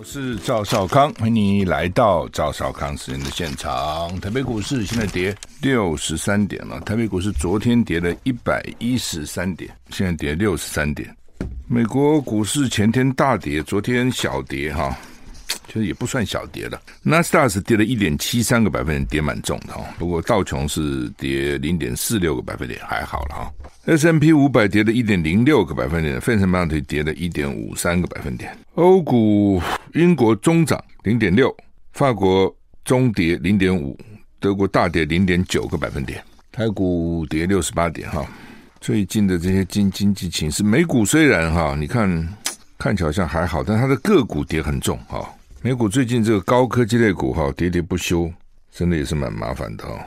我是赵少康，欢迎你来到赵少康时间的现场。台北股市现在跌六十三点了，台北股市昨天跌了一百一十三点，现在跌六十三点。美国股市前天大跌，昨天小跌哈。其实也不算小跌了，纳斯达是跌了一点七三个百分点，跌蛮重的哈。不过道琼是跌零点四六个百分点，还好了哈。S M P 五百跌了一点零六个百分点，费城半导体跌了一点五三个百分点。欧股，英国中涨零点六，法国中跌零点五，德国大跌零点九个百分点。台股跌六十八点哈。最近的这些经经济情势，美股虽然哈，你看看起来好像还好，但它的个股跌很重哈。美股最近这个高科技类股哈跌跌不休，真的也是蛮麻烦的哈。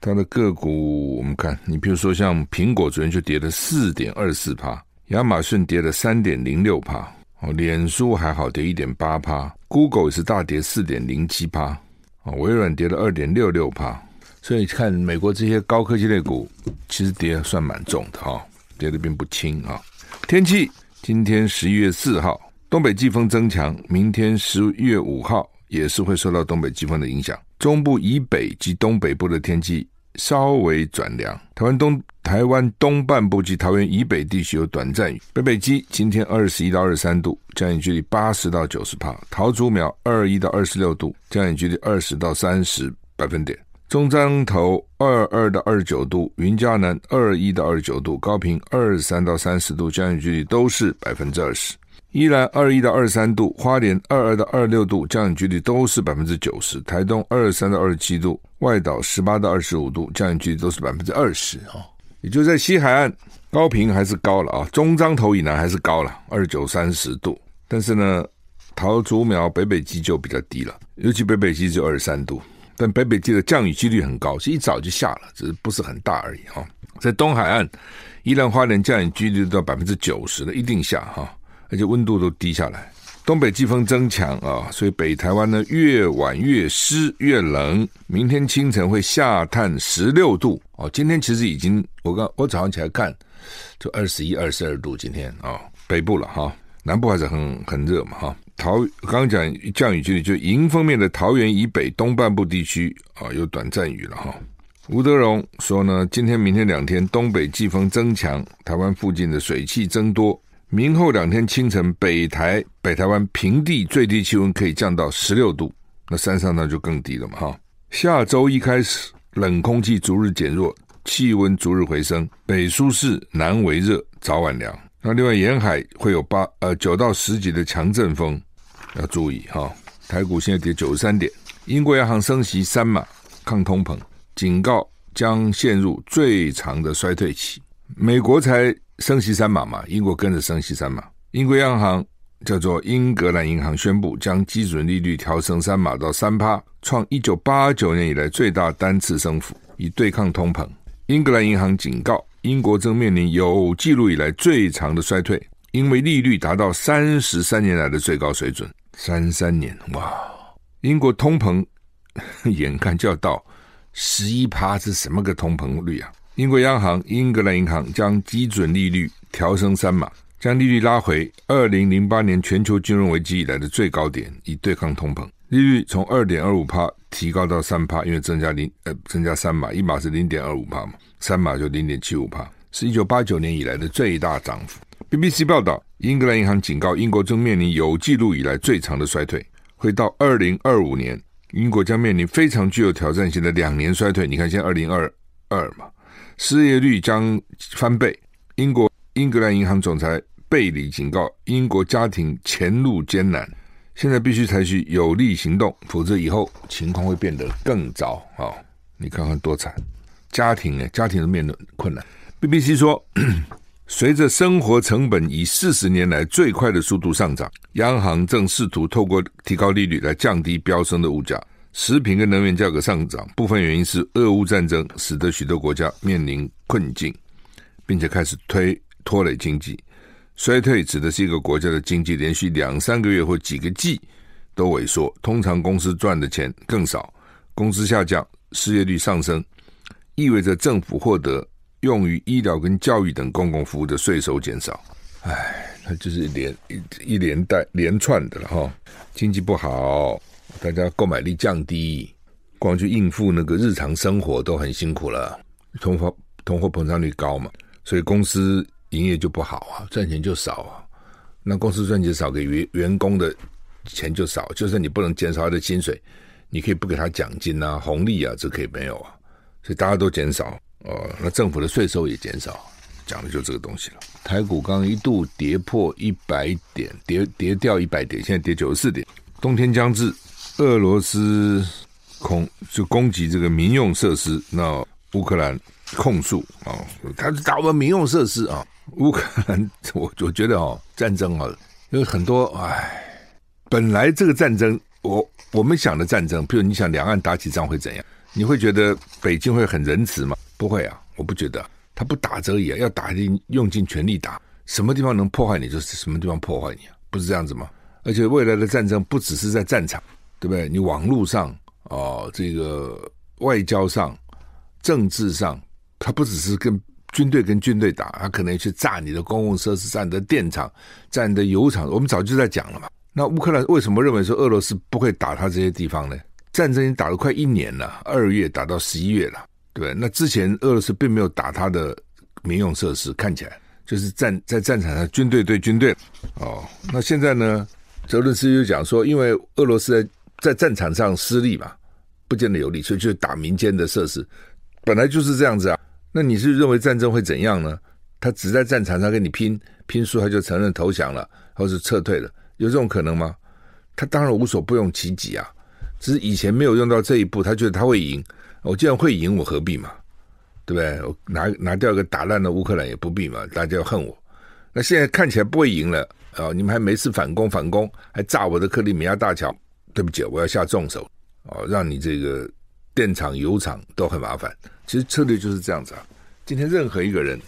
它的个股我们看，你比如说像苹果昨天就跌了四点二四趴，亚马逊跌了三点零六趴，哦，脸书还好跌一点八趴，Google 也是大跌四点零七趴，啊，微软跌了二点六六趴。所以看美国这些高科技类股，其实跌算蛮重的哈，跌的并不轻啊。天气，今天十一月四号。东北季风增强，明天十月五号也是会受到东北季风的影响。中部以北及东北部的天气稍微转凉。台湾东台湾东半部及桃园以北地区有短暂雨。北北基今天二十一到二十三度，降雨距离八十到九十帕。桃竹苗二一到二十六度，降雨距离二十到三十百分点。中彰投二二到二十九度，云嘉南二一到二十九度，高屏二十三到三十度，降雨距离都是百分之二十。宜兰二一到二三度，花莲二二到二六度，降雨几率都是百分之九十。台东二三到二七度，外岛十八到二十五度，降雨几率都是百分之二十啊。也就在西海岸，高屏还是高了啊，中彰投以南还是高了，二九三十度。但是呢，桃竹苗北北基就比较低了，尤其北北基只有二十三度，但北北基的降雨几率很高，是一早就下了，只是不是很大而已哈。在东海岸，宜兰花莲降雨几率到百分之九十的，一定下哈。而且温度都低下来，东北季风增强啊，所以北台湾呢越晚越湿越冷。明天清晨会下探十六度哦。今天其实已经，我刚我早上起来看，就二十一、二十二度。今天啊、北部了哈，南部还是很很热嘛哈。桃刚讲降雨距离，就迎风面的桃园以北东半部地区啊、有短暂雨了哈。吴德荣说呢，今天、明天两天东北季风增强，台湾附近的水汽增多。明后两天清晨，北台、北台湾平地最低气温可以降到十六度，那山上那就更低了嘛哈。下周一开始，冷空气逐日减弱，气温逐日回升，北舒适，南为热，早晚凉。那另外沿海会有八呃九到十级的强阵风，要注意哈。台股现在跌九十三点，英国央行升息三码抗通膨，警告将陷入最长的衰退期。美国才。升息三码嘛，英国跟着升息三码。英国央行叫做英格兰银行宣布将基准利率调升三码到三趴，创一九八九年以来最大单次升幅，以对抗通膨。英格兰银行警告，英国正面临有记录以来最长的衰退，因为利率达到三十三年来的最高水准。三三年，哇！英国通膨 眼看就要到十一趴，是什么个通膨率啊？英国央行英格兰银行将基准利率调升三码，将利率拉回二零零八年全球金融危机以来的最高点，以对抗通膨。利率从二点二五趴提高到三趴，因为增加零呃增加三码，一码是零点二五趴嘛，三码就零点七五趴，是一九八九年以来的最大涨幅。BBC 报道，英格兰银行警告，英国正面临有记录以来最长的衰退，会到二零二五年，英国将面临非常具有挑战性的两年衰退。你看，现在二零二二嘛。失业率将翻倍。英国英格兰银行总裁贝里警告，英国家庭前路艰难，现在必须采取有力行动，否则以后情况会变得更糟啊！你看看多惨，家庭呢，家庭都面临困难。BBC 说，随着生活成本以四十年来最快的速度上涨，央行正试图透过提高利率来降低飙升的物价。食品跟能源价格上涨，部分原因是俄乌战争使得许多国家面临困境，并且开始推拖累经济。衰退指的是一个国家的经济连续两三个月或几个季都萎缩，通常公司赚的钱更少，工资下降，失业率上升，意味着政府获得用于医疗跟教育等公共服务的税收减少。哎，它就是连一一连带连串的了哈。经济不好，大家购买力降低，光去应付那个日常生活都很辛苦了。通货通货膨胀率高嘛，所以公司营业就不好啊，赚钱就少啊。那公司赚钱少，给员员工的钱就少。就算你不能减少他的薪水，你可以不给他奖金啊、红利啊，这可以没有啊。所以大家都减少哦，那政府的税收也减少。讲的就这个东西了。台股刚刚一度跌破一百点，跌跌掉一百点，现在跌九十四点。冬天将至，俄罗斯恐就攻击这个民用设施，那乌克兰控诉啊，他是打我们民用设施啊。乌克兰，我我觉得哦，战争啊，因为很多唉，本来这个战争，我我们想的战争，譬如你想两岸打起仗会怎样？你会觉得北京会很仁慈吗？不会啊，我不觉得。他不打则已啊，要打就用尽全力打，什么地方能破坏你，就是什么地方破坏你啊，不是这样子吗？而且未来的战争不只是在战场，对不对？你网络上哦，这个外交上、政治上，他不只是跟军队跟军队打，他可能去炸你的公共设施、炸你的电厂、炸你的油厂。我们早就在讲了嘛。那乌克兰为什么认为说俄罗斯不会打他这些地方呢？战争已经打了快一年了，二月打到十一月了。对，那之前俄罗斯并没有打他的民用设施，看起来就是战在战场上军队对军队。哦，那现在呢？泽伦斯基就讲说，因为俄罗斯在在战场上失利嘛，不见得有利，所以就打民间的设施，本来就是这样子啊。那你是认为战争会怎样呢？他只在战场上跟你拼拼输，他就承认投降了，或是撤退了，有这种可能吗？他当然无所不用其极啊，只是以前没有用到这一步，他觉得他会赢。我既然会赢，我何必嘛？对不对？我拿拿掉一个打烂的乌克兰也不必嘛，大家要恨我。那现在看起来不会赢了啊！你们还没事反攻反攻，还炸我的克里米亚大桥，对不起，我要下重手哦！让你这个电厂、油厂都很麻烦。其实策略就是这样子啊。今天任何一个人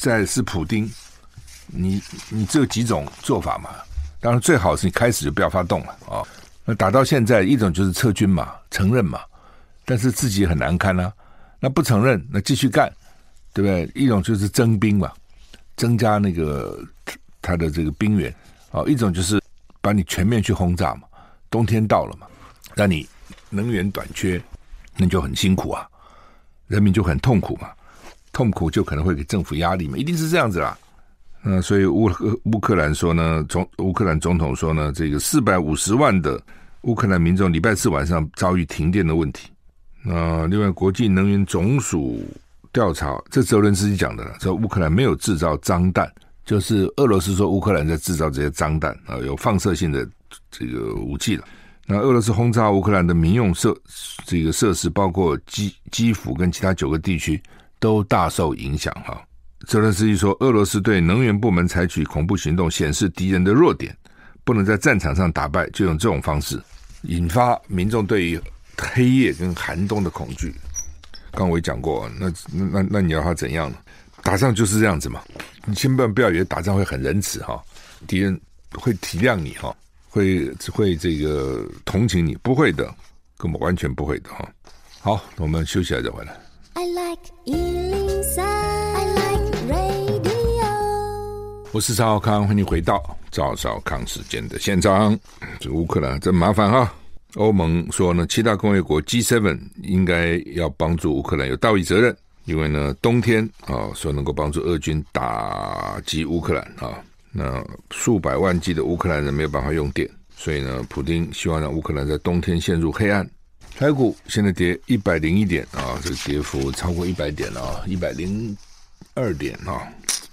在是普丁，你你只有几种做法嘛？当然最好是你开始就不要发动了啊。那打到现在，一种就是撤军嘛，承认嘛。但是自己很难堪啊，那不承认，那继续干，对不对？一种就是征兵嘛，增加那个他的这个兵源啊；一种就是把你全面去轰炸嘛。冬天到了嘛，让你能源短缺，那就很辛苦啊，人民就很痛苦嘛，痛苦就可能会给政府压力嘛，一定是这样子啦。那所以乌乌克兰说呢，总乌克兰总统说呢，这个四百五十万的乌克兰民众礼拜四晚上遭遇停电的问题。那另外，国际能源总署调查，这泽伦斯基讲的了，说乌克兰没有制造脏弹，就是俄罗斯说乌克兰在制造这些脏弹啊，有放射性的这个武器了。那俄罗斯轰炸乌克兰的民用设这个设施，包括基基辅跟其他九个地区，都大受影响哈。泽伦斯基说，俄罗斯对能源部门采取恐怖行动，显示敌人的弱点，不能在战场上打败，就用这种方式引发民众对于。黑夜跟寒冬的恐惧，刚我也讲过，那那那那你要他怎样呢？打仗就是这样子嘛，你千万不要以为打仗会很仁慈哈，敌人会体谅你哈，会会这个同情你，不会的，根本完全不会的哈。好，我们休息一下再回来。I like 103, I like radio。我是赵少康，欢迎回到赵少康时间的现场。这乌克兰真麻烦哈。欧盟说呢，七大工业国 G7 应该要帮助乌克兰有道义责任，因为呢，冬天啊，说能够帮助俄军打击乌克兰啊，那数百万计的乌克兰人没有办法用电，所以呢，普丁希望让乌克兰在冬天陷入黑暗。台股现在跌一百零一点啊，这个跌幅超过一百点啊，一百零二点啊，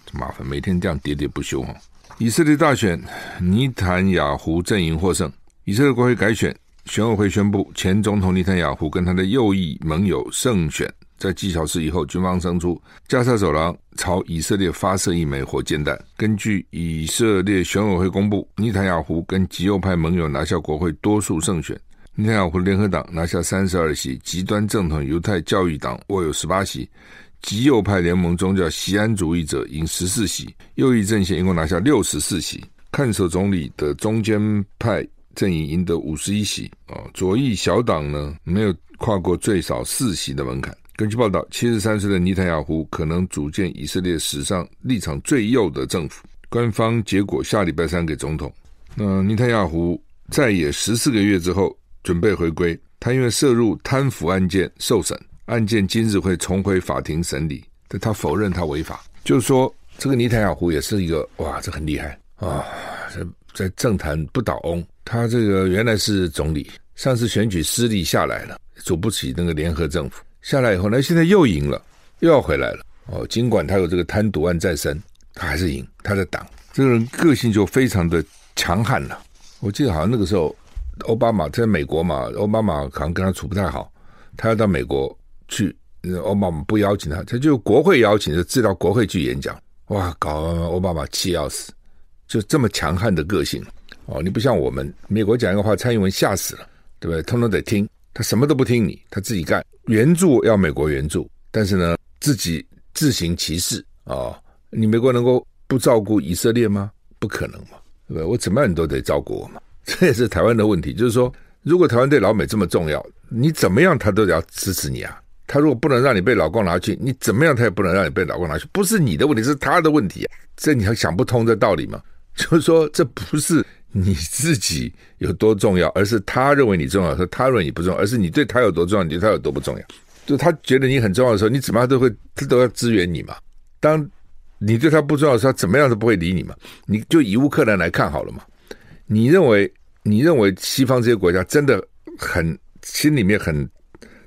这麻烦，每天这样喋喋不休啊。以色列大选，尼坦雅胡阵营获胜，以色列国会改选。选委会宣布，前总统尼坦雅胡跟他的右翼盟友胜选。在几小时以后，军方声出加沙走廊朝以色列发射一枚火箭弹。根据以色列选委会公布，内塔尼亚胡跟极右派盟友拿下国会多数胜选。内塔尼亚胡联合党拿下三十二席，极端正统犹太教育党握有十八席，极右派联盟宗教锡安主义者赢十四席，右翼阵线一共拿下六十四席。看守总理的中间派。阵营赢得五十一席啊，左翼小党呢没有跨过最少四席的门槛。根据报道，七十三岁的尼坦雅胡可能组建以色列史上立场最右的政府。官方结果下礼拜三给总统。那尼坦雅胡在野十四个月之后准备回归，他因为涉入贪腐案件受审，案件今日会重回法庭审理，但他否认他违法。就是说，这个尼坦雅胡也是一个哇，这很厉害啊，在在政坛不倒翁。他这个原来是总理，上次选举失利下来了，组不起那个联合政府。下来以后呢，现在又赢了，又要回来了。哦，尽管他有这个贪渎案在身，他还是赢。他的党这个人个性就非常的强悍了。我记得好像那个时候，奥巴马在美国嘛，奥巴马好像跟他处不太好，他要到美国去，奥巴马不邀请他，他就国会邀请，就自到国会去演讲。哇，搞奥巴马气要死，就这么强悍的个性。哦，你不像我们，美国讲一个话，蔡英文吓死了，对不对？通通得听。他什么都不听你，他自己干。援助要美国援助，但是呢，自己自行其事啊、哦！你美国能够不照顾以色列吗？不可能嘛，对不对？我怎么样你都得照顾我嘛。这也是台湾的问题，就是说，如果台湾对老美这么重要，你怎么样他都得要支持你啊。他如果不能让你被老共拿去，你怎么样他也不能让你被老共拿去。不是你的问题，是他的问题啊！这你还想不通这道理吗？就是说，这不是。你自己有多重要，而是他认为你重要，说他认为你不重要，而是你对他有多重要，你对他有多不重要。就他觉得你很重要的时候，你怎么样都会，他都要支援你嘛。当你对他不重要的时候，怎么样都不会理你嘛。你就以乌克兰来看好了嘛。你认为你认为西方这些国家真的很心里面很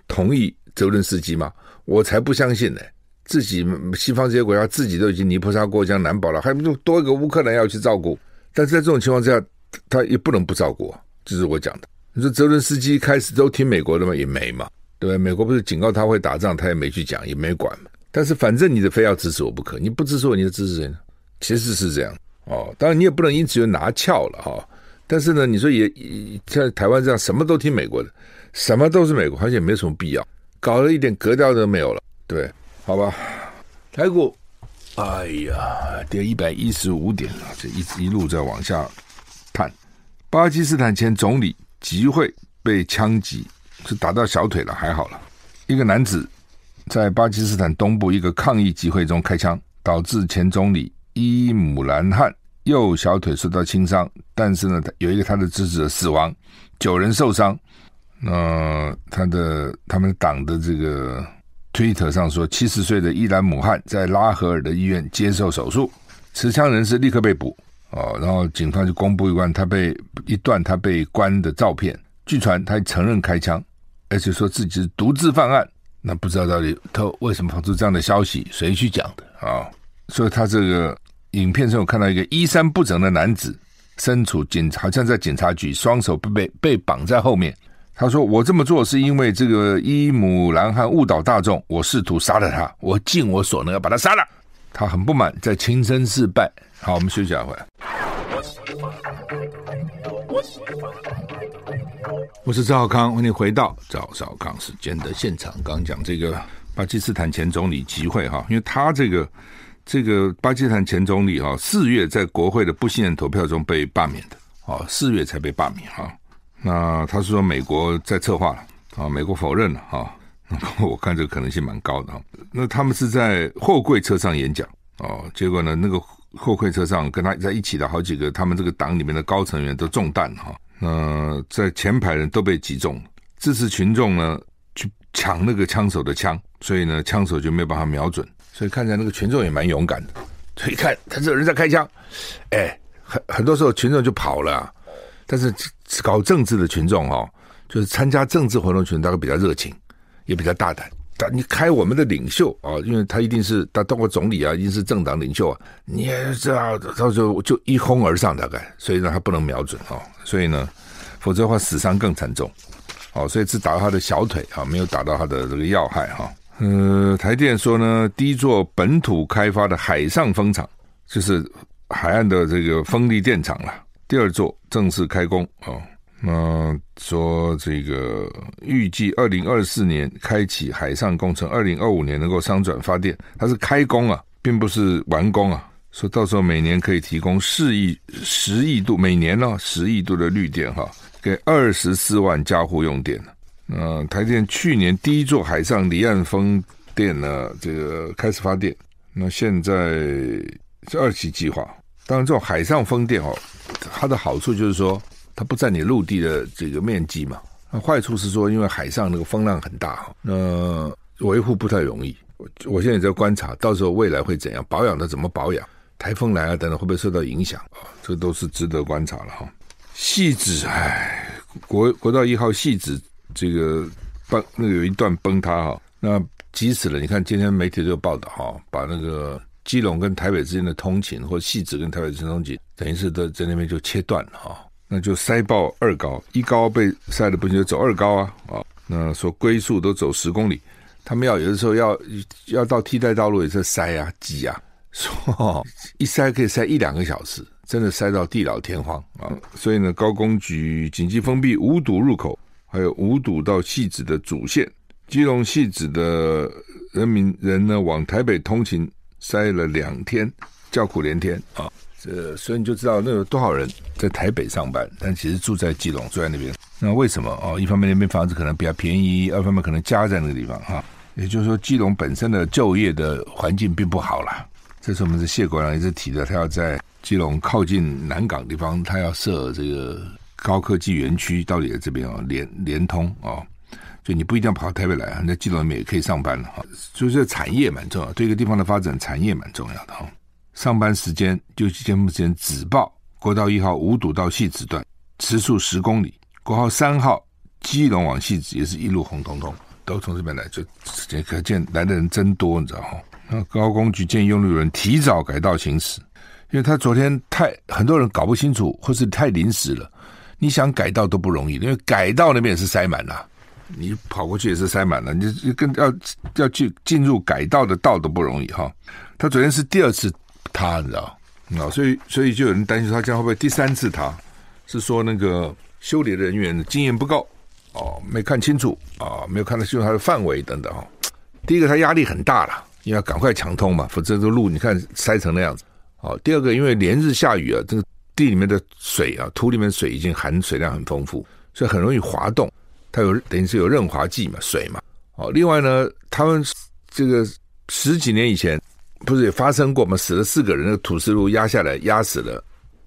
同意泽伦斯基吗？我才不相信呢。自己西方这些国家自己都已经泥菩萨过江难保了，还不就多一个乌克兰要去照顾？但是在这种情况之下。他也不能不照顾，这是我讲的。你说泽伦斯基开始都听美国的吗？也没嘛，对吧？美国不是警告他会打仗，他也没去讲，也没管嘛。但是反正你的非要支持我不可，你不支持我，你就支持谁呢？其实是这样哦。当然你也不能因此就拿翘了哈、但是呢，你说也像台湾这样什么都听美国的，什么都是美国，好像也没什么必要，搞了一点格调都没有了，对？好吧，台股，哎呀，跌一百一十五点了，这一一路在往下。坦巴基斯坦前总理集会被枪击，是打到小腿了，还好了。一个男子在巴基斯坦东部一个抗议集会中开枪，导致前总理伊姆兰汗右小腿受到轻伤，但是呢，有一个他的支持者死亡，九人受伤。那、他的他们党的这个推特上说，七十岁的伊兰姆汗在拉合尔的医院接受手术，持枪人士立刻被捕。哦，然后警方就公布一段他被一段他被关的照片。据传他承认开枪，而且说自己是独自犯案。那不知道到底他为什么放出这样的消息，谁去讲的啊、所以他这个影片中有看到一个衣衫不整的男子，身处警，好像在警察局，双手被被被绑在后面。他说：“我这么做是因为这个伊姆兰汗误导大众，我试图杀了他，我尽我所能要把他杀了。”他很不满，在轻声示败。好，我们休息一下，回来。我是赵少康，欢迎回到赵少康时间的现场。刚刚讲这个巴基斯坦前总理集会哈，因为他这个这个巴基斯坦前总理哈，四月在国会的不信任投票中被罢免的，哦，四月才被罢免哈。那他是说美国在策划了啊，美国否认了哈。我看这个可能性蛮高的哈。那他们是在货柜车上演讲哦，结果呢，那个货柜车上跟他在一起的好几个他们这个党里面的高层员都中弹哈。那在前排人都被击中，支持群众呢去抢那个枪手的枪，所以呢枪手就没有办法瞄准，所以看起来那个群众也蛮勇敢的。所以看他这个人在开枪，哎，很很多时候群众就跑了。但是搞政治的群众哈，就是参加政治活动群大概比较热情。也比较大胆，但你开我们的领袖啊，因为他一定是他当过总理啊，一定是政党领袖啊，你也知道到时候就一哄而上大概，所以呢他不能瞄准啊，所以呢，否则的话死伤更惨重，哦，所以只打到他的小腿啊，没有打到他的这个要害哈。呃，台电说呢，第一座本土开发的海上风场，就是海岸的这个风力电厂了，第二座正式开工啊。那说这个预计二零二四年开启海上工程，二零二五年能够商转发电，它是开工啊，并不是完工啊。说到时候每年可以提供四亿十亿度每年呢、哦、十亿度的绿电哈，给二十四万家户用电呢。嗯、台电去年第一座海上离岸风电呢，这个开始发电。那现在是二期计划。当然，这种海上风电哦，它的好处就是说，它不占你陆地的这个面积嘛。那坏处是说，因为海上那个风浪很大哈，那维护不太容易。我我现在也在观察，到时候未来会怎样，保养的怎么保养？台风来啊等等，会不会受到影响啊？这都是值得观察了哈。汐止，哎，国国道一号汐止这个崩，那个有一段崩塌哈，那急死了。你看今天媒体都有报道哈，把那个。基隆跟台北之间的通勤，或汐止跟台北之间通勤，等于是在在那边就切断了哈，那就塞爆二高，一高被塞的不行，就走二高啊啊，那说龟速都走十公里，他们要有的时候要要到替代道路也是塞啊挤啊，说一塞可以塞一两个小时，真的塞到地老天荒啊，所以呢，高工局紧急封闭五堵入口，还有五堵到戏子的主线，基隆戏子的人民人呢往台北通勤。塞了两天，叫苦连天啊！这所以你就知道那有多少人在台北上班，但其实住在基隆，住在那边。那为什么哦？一方面那边房子可能比较便宜，二方面可能家在那个地方哈。也就是说，基隆本身的就业的环境并不好啦。这是我们的谢国梁一直提的，他要在基隆靠近南港地方，他要设这个高科技园区，到底在这边哦，联联通哦。就你不一定要跑到台北来啊，那基隆里面也可以上班了哈。所以这产业蛮重要，对一个地方的发展，产业蛮重要的哈。上班时间就节目时间只报国道一号五堵到汐止段，时速十公里；国号三号基隆往汐止也是一路红彤彤，都从这边来，就可见来的人真多，你知道哈。那高工局建议用路人提早改道行驶，因为他昨天太很多人搞不清楚，或是太临时了，你想改道都不容易，因为改道那边也是塞满了。你跑过去也是塞满了，你跟要要去进入改道的道都不容易哈。他昨天是第二次塌，你知道啊？所以所以就有人担心他将会不会第三次塌？是说那个修理人员经验不够哦，没看清楚啊，没有看到清楚它的范围等等哈。第一个，他压力很大了，因为要赶快抢通嘛，否则这个路你看塞成那样子。哦，第二个，因为连日下雨啊，这个地里面的水啊，土里面水已经含水量很丰富，所以很容易滑动。它有等于是有润滑剂嘛，水嘛。哦，另外呢，他们这个十几年以前不是也发生过吗？死了四个人，那个土石路压下来压死了，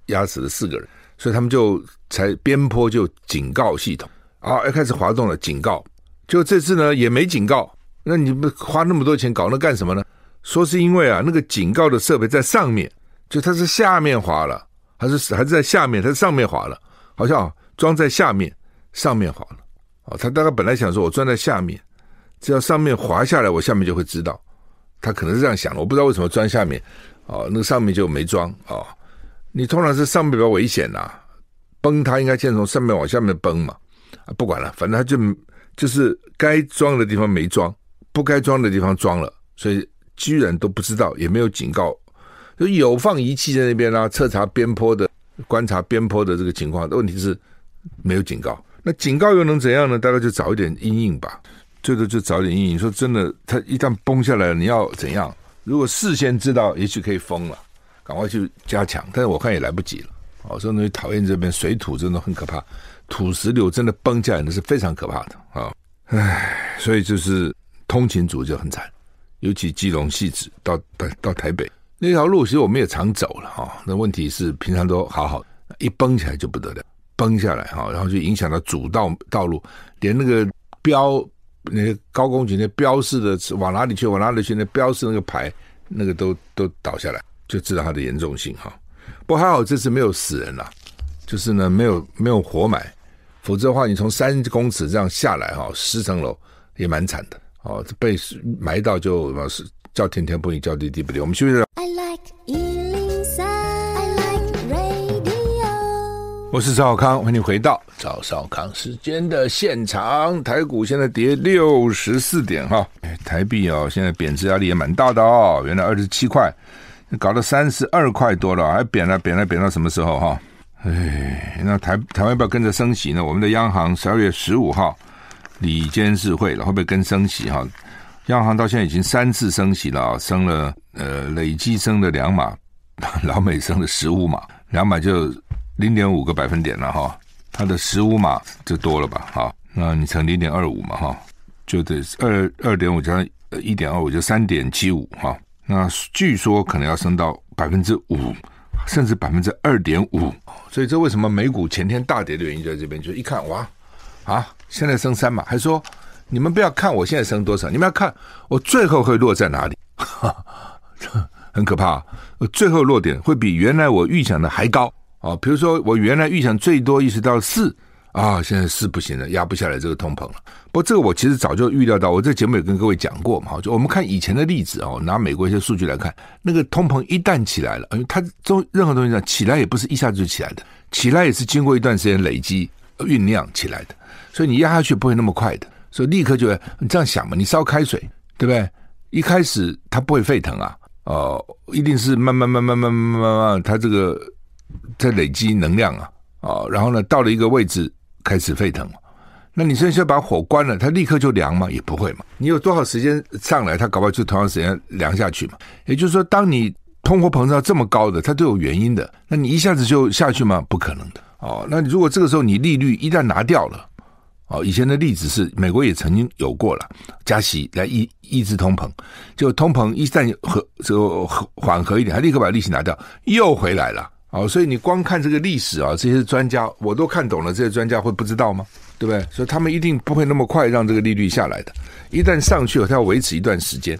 压死了四个人，所以他们就才边坡就警告系统啊，要开始滑动了，警告。就这次呢也没警告，那你们花那么多钱搞那干什么呢？说是因为啊，那个警告的设备在上面，就它是下面滑了，还是还是在下面？它上面滑了，好像装在下面，上面滑了。哦，他大概本来想说，我钻在下面，只要上面滑下来，我下面就会知道。他可能是这样想的，我不知道为什么钻下面。哦，那个上面就没装。哦，你通常是上面比较危险呐，崩塌应该先从上面往下面崩嘛。啊，不管了，反正他就就是该装的地方没装，不该装的地方装了，所以居然都不知道，也没有警告，就有放仪器在那边啊，测查边坡的，观察边坡的这个情况。问题是没有警告。那警告又能怎样呢？大概就早一点阴影吧，最多就早一点阴影。说真的，它一旦崩下来了，你要怎样？如果事先知道，也许可以封了，赶快去加强。但是我看也来不及了。哦，这种东西讨厌这边水土真的很可怕，土石流真的崩下来那是非常可怕的啊！唉，所以就是通勤族就很惨，尤其基隆汐止到到到台北那条路，其实我们也常走了哈。那问题是平常都好好，一崩起来就不得了。崩下来哈，然后就影响到主道道路，连那个标那些高工局那标示的往哪里去往哪里去那标示那个牌，那个都都倒下来，就知道它的严重性哈。不过还好这次没有死人啦，就是呢没有没有活埋，否则的话你从三公尺这样下来哈，十层楼也蛮惨的哦，被埋到就是叫天天不应，叫地地不灵。我们休息。I like 我是赵康，欢迎你回到赵少康时间的现场。台股现在跌六十四点哈，台币哦，现在贬值压力也蛮大的哦。原来二十七块，搞到三十二块多了，还贬了，贬了，贬到什么时候哈？哎，那台台湾要不要跟着升息呢？我们的央行十二月十五号理监事会了，会不会跟升息哈？央行到现在已经三次升息了，升了呃累计升了两码，老美升了十五码，两码就。零点五个百分点了哈，它的十五码就多了吧？哈，那你乘零点二五嘛，哈，就得二二点五加上一点二五就三点七五哈。那据说可能要升到百分之五，甚至百分之二点五。所以这为什么美股前天大跌的原因就在这边，就一看哇啊，现在升三嘛，还说你们不要看我现在升多少，你们要看我最后会落在哪里，哈 哈很可怕。最后落点会比原来我预想的还高啊！比如说我原来预想最多意识到四啊，现在四不行了，压不下来这个通膨了。不过这个我其实早就预料到，我这节目也跟各位讲过嘛。就我们看以前的例子哦，拿美国一些数据来看，那个通膨一旦起来了，因为它中任何东西上起来也不是一下子就起来的，起来也是经过一段时间累积酝酿起来的，所以你压下去不会那么快的，所以立刻就会你这样想嘛，你烧开水对不对？一开始它不会沸腾啊。哦，一定是慢慢慢慢慢慢慢慢，它这个在累积能量啊，哦，然后呢，到了一个位置开始沸腾，那你现在把火关了，它立刻就凉吗？也不会嘛。你有多少时间上来，它搞不好就同样时间凉下去嘛。也就是说，当你通货膨胀这么高的，它都有原因的，那你一下子就下去吗？不可能的。哦，那如果这个时候你利率一旦拿掉了。哦，以前的例子是美国也曾经有过了加息来抑抑制通膨，就通膨一旦和这个缓和一点，它立刻把利息拿掉，又回来了。哦，所以你光看这个历史啊，这些专家我都看懂了，这些专家会不知道吗？对不对？所以他们一定不会那么快让这个利率下来的。一旦上去了，他要维持一段时间，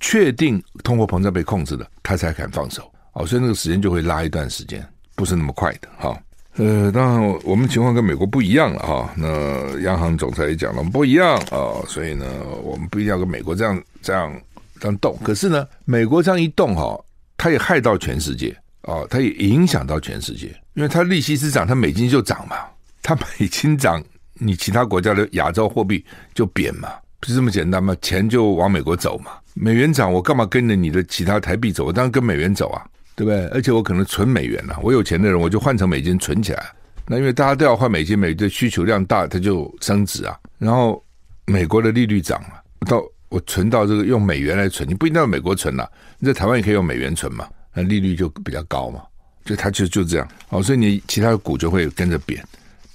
确定通货膨胀被控制了，他才敢放手。哦，所以那个时间就会拉一段时间，不是那么快的。哈。呃，当然，我们情况跟美国不一样了哈。那央行总裁也讲了，我们不一样啊，所以呢，我们不一定要跟美国这样这样这样动。可是呢，美国这样一动哈，它也害到全世界哦，它也影响到全世界，因为它利息是涨，它美金就涨嘛。它美金涨，你其他国家的亚洲货币就贬嘛，不是这么简单吗？钱就往美国走嘛。美元涨，我干嘛跟着你的其他台币走？我当然跟美元走啊。对不对？而且我可能存美元了，我有钱的人我就换成美金存起来。那因为大家都要换美金，美的需求量大，它就升值啊。然后美国的利率涨了，到我存到这个用美元来存，你不一定要美国存了，你在台湾也可以用美元存嘛，那利率就比较高嘛。就它就就这样。哦，所以你其他的股就会跟着贬，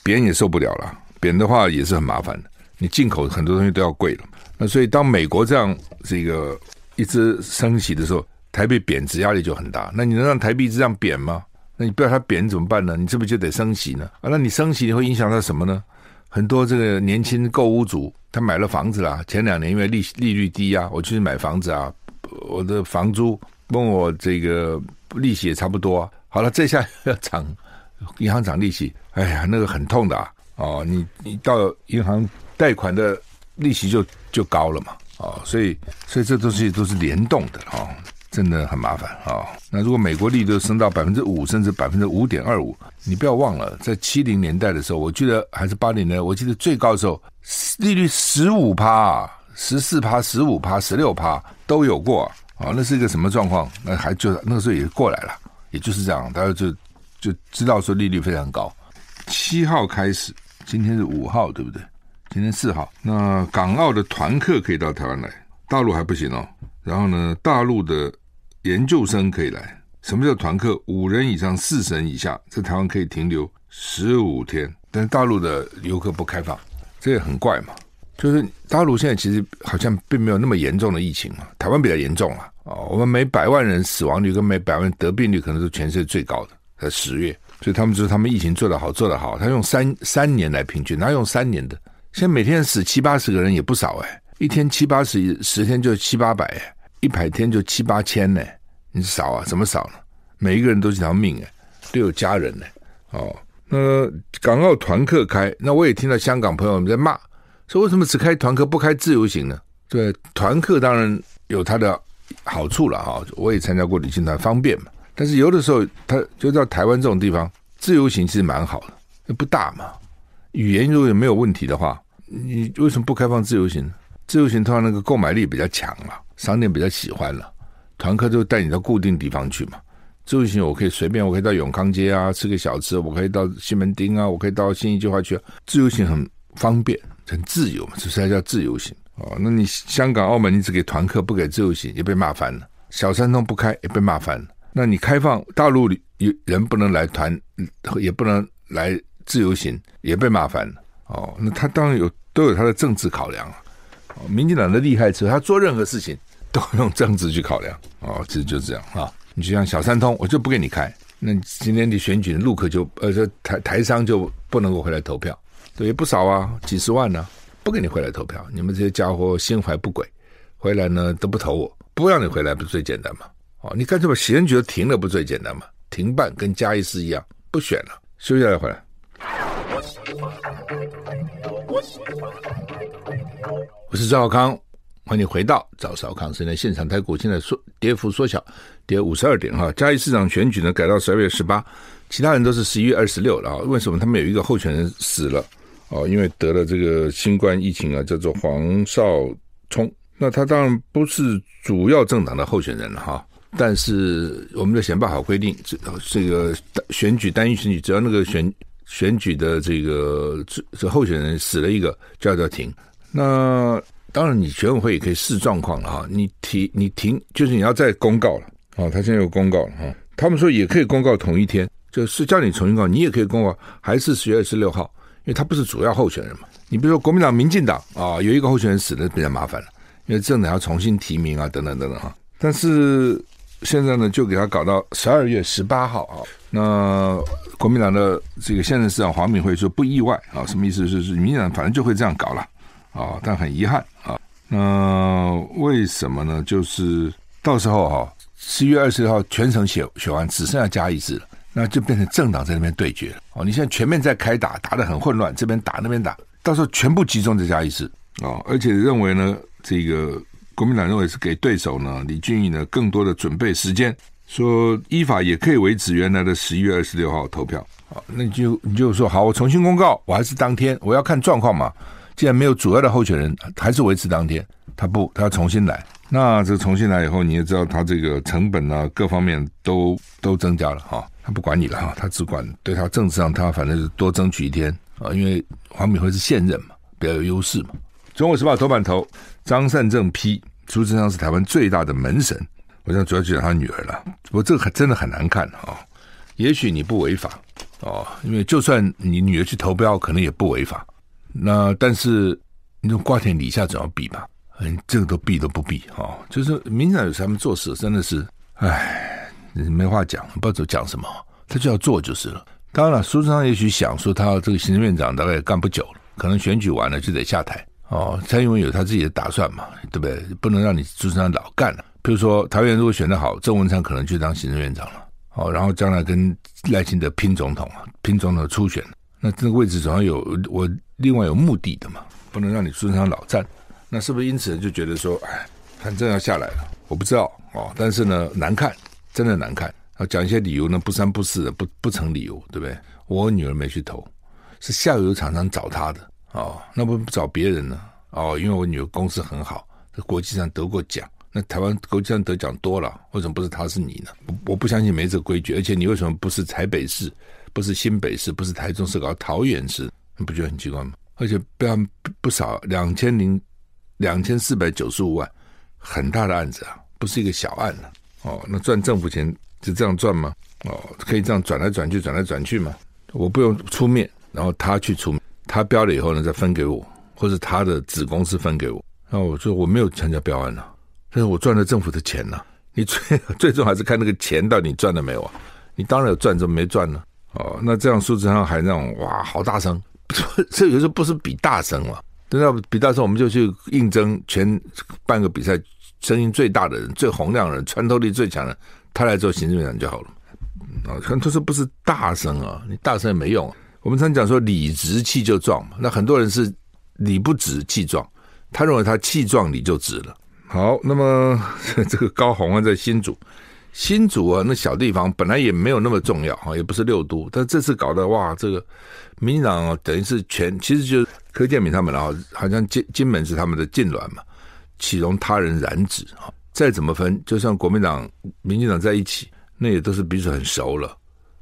贬也受不了了，贬的话也是很麻烦的。你进口很多东西都要贵了。那所以当美国这样这个一直升息的时候。台币贬值压力就很大，那你能让台币这样贬吗？那你不要它贬怎么办呢？你是不是就得升息呢？啊，那你升息你会影响到什么呢？很多这个年轻购屋族，他买了房子啦，前两年因为利利率低啊，我去买房子啊，我的房租问我这个利息也差不多啊。好了，这下要涨，银行涨利息，哎呀，那个很痛的啊！哦，你你到银行贷款的利息就就高了嘛，哦，所以所以这东西都是联动的。哦真的很麻烦、哦！那如果美国利率升到百分之五，甚至百分之五点二五，你不要忘了，在七零年代的时候，我记得还是八零年代，我记得最高的时候利率十五趴、十四趴、十五趴、十六趴都有过、哦！那是一个什么状况？那还就那个时候也过来了，也就是这样，大家就就知道说利率非常高。七号开始，今天是五号，对不对？今天四号，那港澳的团客可以到台湾来，大陆还不行哦。然后呢，大陆的。研究生可以来，什么叫团客？五人以上，四人以下，在台湾可以停留十五天，但是大陆的游客不开放，这也很怪嘛。就是大陆现在其实好像并没有那么严重的疫情嘛，台湾比较严重啊。哦，我们每百万人死亡率跟每百万人得病率可能是全世界最高的，在十月，所以他们说他们疫情做得好，做得好。他用三三年来平均，哪用三年的？现在每天死七八十个人也不少哎，一天七八十，十天就七八百。一百天就七八千呢，你少啊？怎么少呢？每一个人都是一条命哎，都有家人呢。哦，那港澳团客开，那我也听到香港朋友们在骂，说为什么只开团客不开自由行呢？对，团客当然有它的好处了哈。我也参加过旅行团，方便嘛。但是有的时候，他就到台湾这种地方，自由行其实蛮好的，不大嘛。语言如果也没有问题的话，你为什么不开放自由行？自由行通常那个购买力比较强嘛。商店比较喜欢了，团客就带你到固定地方去嘛。自由行我可以随便，我可以到永康街啊吃个小吃，我可以到西门町啊，我可以到信义计划区。自由行很方便，很自由嘛，这才叫自由行哦。那你香港、澳门，你只给团客不给自由行，也被骂翻了。小三通不开也被骂翻了。那你开放大陆里有人不能来团，也不能来自由行，也被骂翻了。哦，那他当然有都有他的政治考量啊。民进党的厉害之后，他做任何事情都用政治去考量。哦，其实就这样啊。你就像小三通，我就不给你开。那今天你选举陆客就呃，这台台商就不能够回来投票，对，也不少啊，几十万呢、不给你回来投票。你们这些家伙心怀不轨，回来呢都不投我，不让你回来不是最简单吗？哦，你干脆把选举都停了，不最简单吗？停办跟嘉义市一样，不选了，休息下来回来。我是赵少康，欢迎回到赵少康现在现场。台股现在缩跌幅缩小，跌五十二点哈。嘉义市长选举呢改到十二月十八，其他人都是十一月二十六了啊。为什么他们有一个候选人死了？哦，因为得了这个新冠疫情啊，叫做黄少聪。那他当然不是主要政党的候选人了哈。但是我们的选罢法规定，这这个选举单一选举，只要那个选选举的这个这这候选人死了一个，就要叫停。那当然，你选委会也可以视状况了哈。你停，你停，就是你要再公告了啊。他现在有公告了哈。他们说也可以公告同一天，就是叫你重新告，你也可以公告，还是十月二十六号，因为他不是主要候选人嘛。你比如说国民党、民进党啊，有一个候选人死了，比较麻烦了，因为政党要重新提名啊，等等等等哈。但是。现在呢，就给他搞到十二月十八号啊。那国民党的这个现任市长黄敏惠说不意外啊，什么意思？就是民进党反正就会这样搞了啊。但很遗憾啊，那为什么呢？就是到时候哈，十一月二十号全省选选完，只剩下嘉义市了，那就变成政党在那边对决了。哦，你现在全面在开打，打得很混乱，这边打那边打，到时候全部集中在嘉义市哦。而且认为呢，这个。国民党认为是给对手呢李俊义呢更多的准备时间，说依法也可以维持原来的十一月二十六号投票。好，那你就你就说好，我重新公告，我还是当天，我要看状况嘛。既然没有主要的候选人，还是维持当天。他不，他要重新来。那这重新来以后，你也知道他这个成本啊，各方面都都增加了哈。他不管你了哈，他只管对他政治上，他反正是多争取一天啊，因为黄敏惠是现任嘛，比较有优势嘛。中国时报头版头，张善政批苏贞昌是台湾最大的门神，我想主要就讲他女儿了。不过这个还真的很难看啊、哦。也许你不违法哦，因为就算你女儿去投标，可能也不违法。那但是你种瓜田李下总要避吧？嗯，这个都避都不避哦。就是民进党有时候他们做事真的是，唉，没话讲，不知道讲什么，他就要做就是了。当然了，苏贞昌也许想说，他这个行政院长大概也干不久了，可能选举完了就得下台。哦，蔡英文有他自己的打算嘛，对不对？不能让你苏贞昌老干了。比如说，桃园如果选得好，郑文灿可能就当行政院长了。哦，然后将来跟赖清德拼总统啊，拼总统初选，那这个位置总要有我另外有目的的嘛，不能让你苏贞昌老站。那是不是因此就觉得说，哎，反正要下来了？我不知道哦，但是呢，难看，真的难看。啊，讲一些理由呢，不三不四的，不不成理由，对不对？我女儿没去投，是下游厂商找她的。哦，那不找别人呢？哦，因为我女儿公司很好，在国际上得过奖。那台湾国际上得奖多了，为什么不是他是你呢？我我不相信没这个规矩。而且你为什么不是台北市，不是新北市，不是台中市，搞桃园市？你不觉得很奇怪吗？而且不要不少，两千零两千四百九十五万，很大的案子啊，不是一个小案了，哦，那赚政府钱就这样赚吗？哦，可以这样转来转去，转来转去吗？我不用出面，然后他去出面。他标了以后呢，再分给我，或者他的子公司分给我。那我说我没有参加标案了，但是我赚了政府的钱呢。你最 最终还是看那个钱到底赚了没有啊？你当然有赚，怎么没赚呢？哦，那这样数字上还那种哇，好大声，这有时候不是比大声嘛？等到比大声，我们就去应征全半个比赛声音最大的人、最洪亮的人、穿透力最强的，他来做行政院长就好了。啊，可能他说不是大声啊，你大声也没用啊。我们常讲说理直气就壮嘛，那很多人是理不直气壮，他认为他气壮理就直了。好，那么 这个高虹安在新竹，新竹啊，那小地方本来也没有那么重要啊，也不是六都，但这次搞得哇，这个民进党等于是全，其实就是柯建铭他们啊，好像金金门是他们的禁臠嘛，岂容他人染指啊？再怎么分，就算国民党、民进党在一起，那也都是彼此很熟了。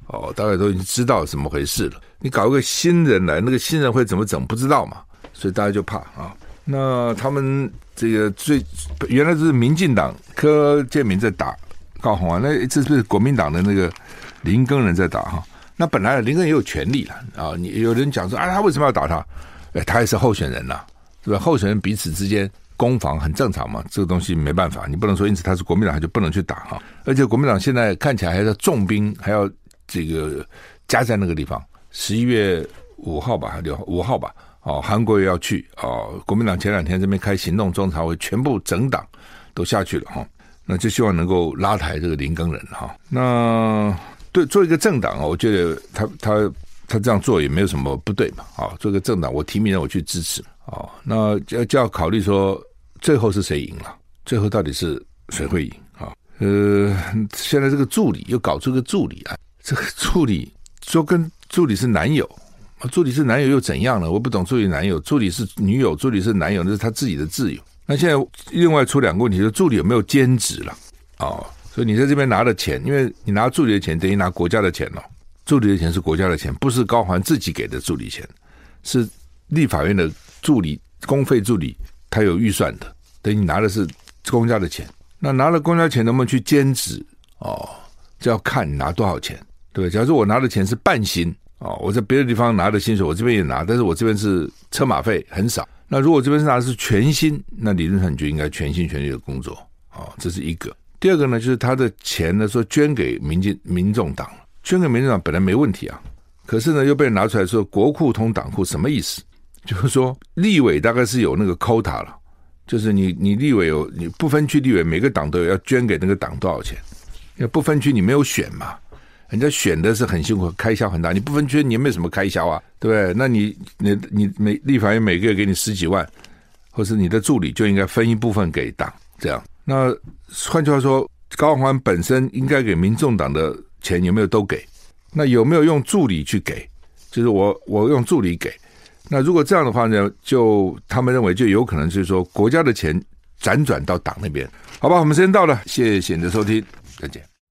哦，大概都已经知道怎么回事了。你搞一个新人来，那个新人会怎么整？不知道嘛，所以大家就怕啊。那他们这个最原来是民进党柯建铭在打高虹安，那这是国民党的那个林耕仁在打哈。那本来林耕仁也有权利了啊。你有人讲说啊，他为什么要打他？哎，他也是候选人呐，是吧？候选人彼此之间攻防很正常嘛，这个东西没办法，你不能说因此他是国民党他就不能去打哈。而且国民党现在看起来还要重兵，还要这个加在那个地方。十一月五号吧，还六号五号吧，哦，韩国也要去哦。国民党前两天这边开行动中常会，全部整党都下去了哈。那就希望能够拉抬这个林耕仁哈。那对做一个政党啊，我觉得他他他这样做也没有什么不对嘛。啊，做一个政党，我提名人我去支持啊。那就就要考虑说，最后是谁赢了？最后到底是谁会赢啊？呃，现在这个助理又搞出个助理啊，这个助理说跟助理是男友，助理是男友又怎样呢？我不懂助理男友，助理是女友，助理是男友，那是他自己的自由。那现在另外出两个问题，就助理有没有兼职了？哦，所以你在这边拿的钱，因为你拿助理的钱等于拿国家的钱了。助理的钱是国家的钱，不是高环自己给的助理钱，是立法院的助理公费助理，他有预算的，等于你拿的是公家的钱。那拿了公家钱能不能去兼职？哦，这要看你拿多少钱，对不对？假如说我拿的钱是半薪，哦，我在别的地方拿的薪水，我这边也拿，但是我这边是车马费很少。那如果这边是拿的是全薪，那理论上你就应该全心全意的工作，啊，这是一个。第二个呢，就是他的钱呢，说捐给民进民众党，捐给民众党本来没问题啊，可是呢又被拿出来说国库通党库，什么意思？就是说立委大概是有那个 quota 了，就是你你立委有你不分区立委，每个党都有要捐给那个党多少钱，因为不分区你没有选嘛。人家选的是很辛苦，开销很大。你不分区，你也没有什么开销啊？对不对？那你你你每立法院每个月给你十几万，或是你的助理就应该分一部分给党，这样。那换句话说，高虹安本身应该给民众党的钱有没有都给？那有没有用助理去给？就是我我用助理给。那如果这样的话呢，就他们认为就有可能是说国家的钱辗转到党那边。好吧，我们时间到了，谢谢你的收听，再见。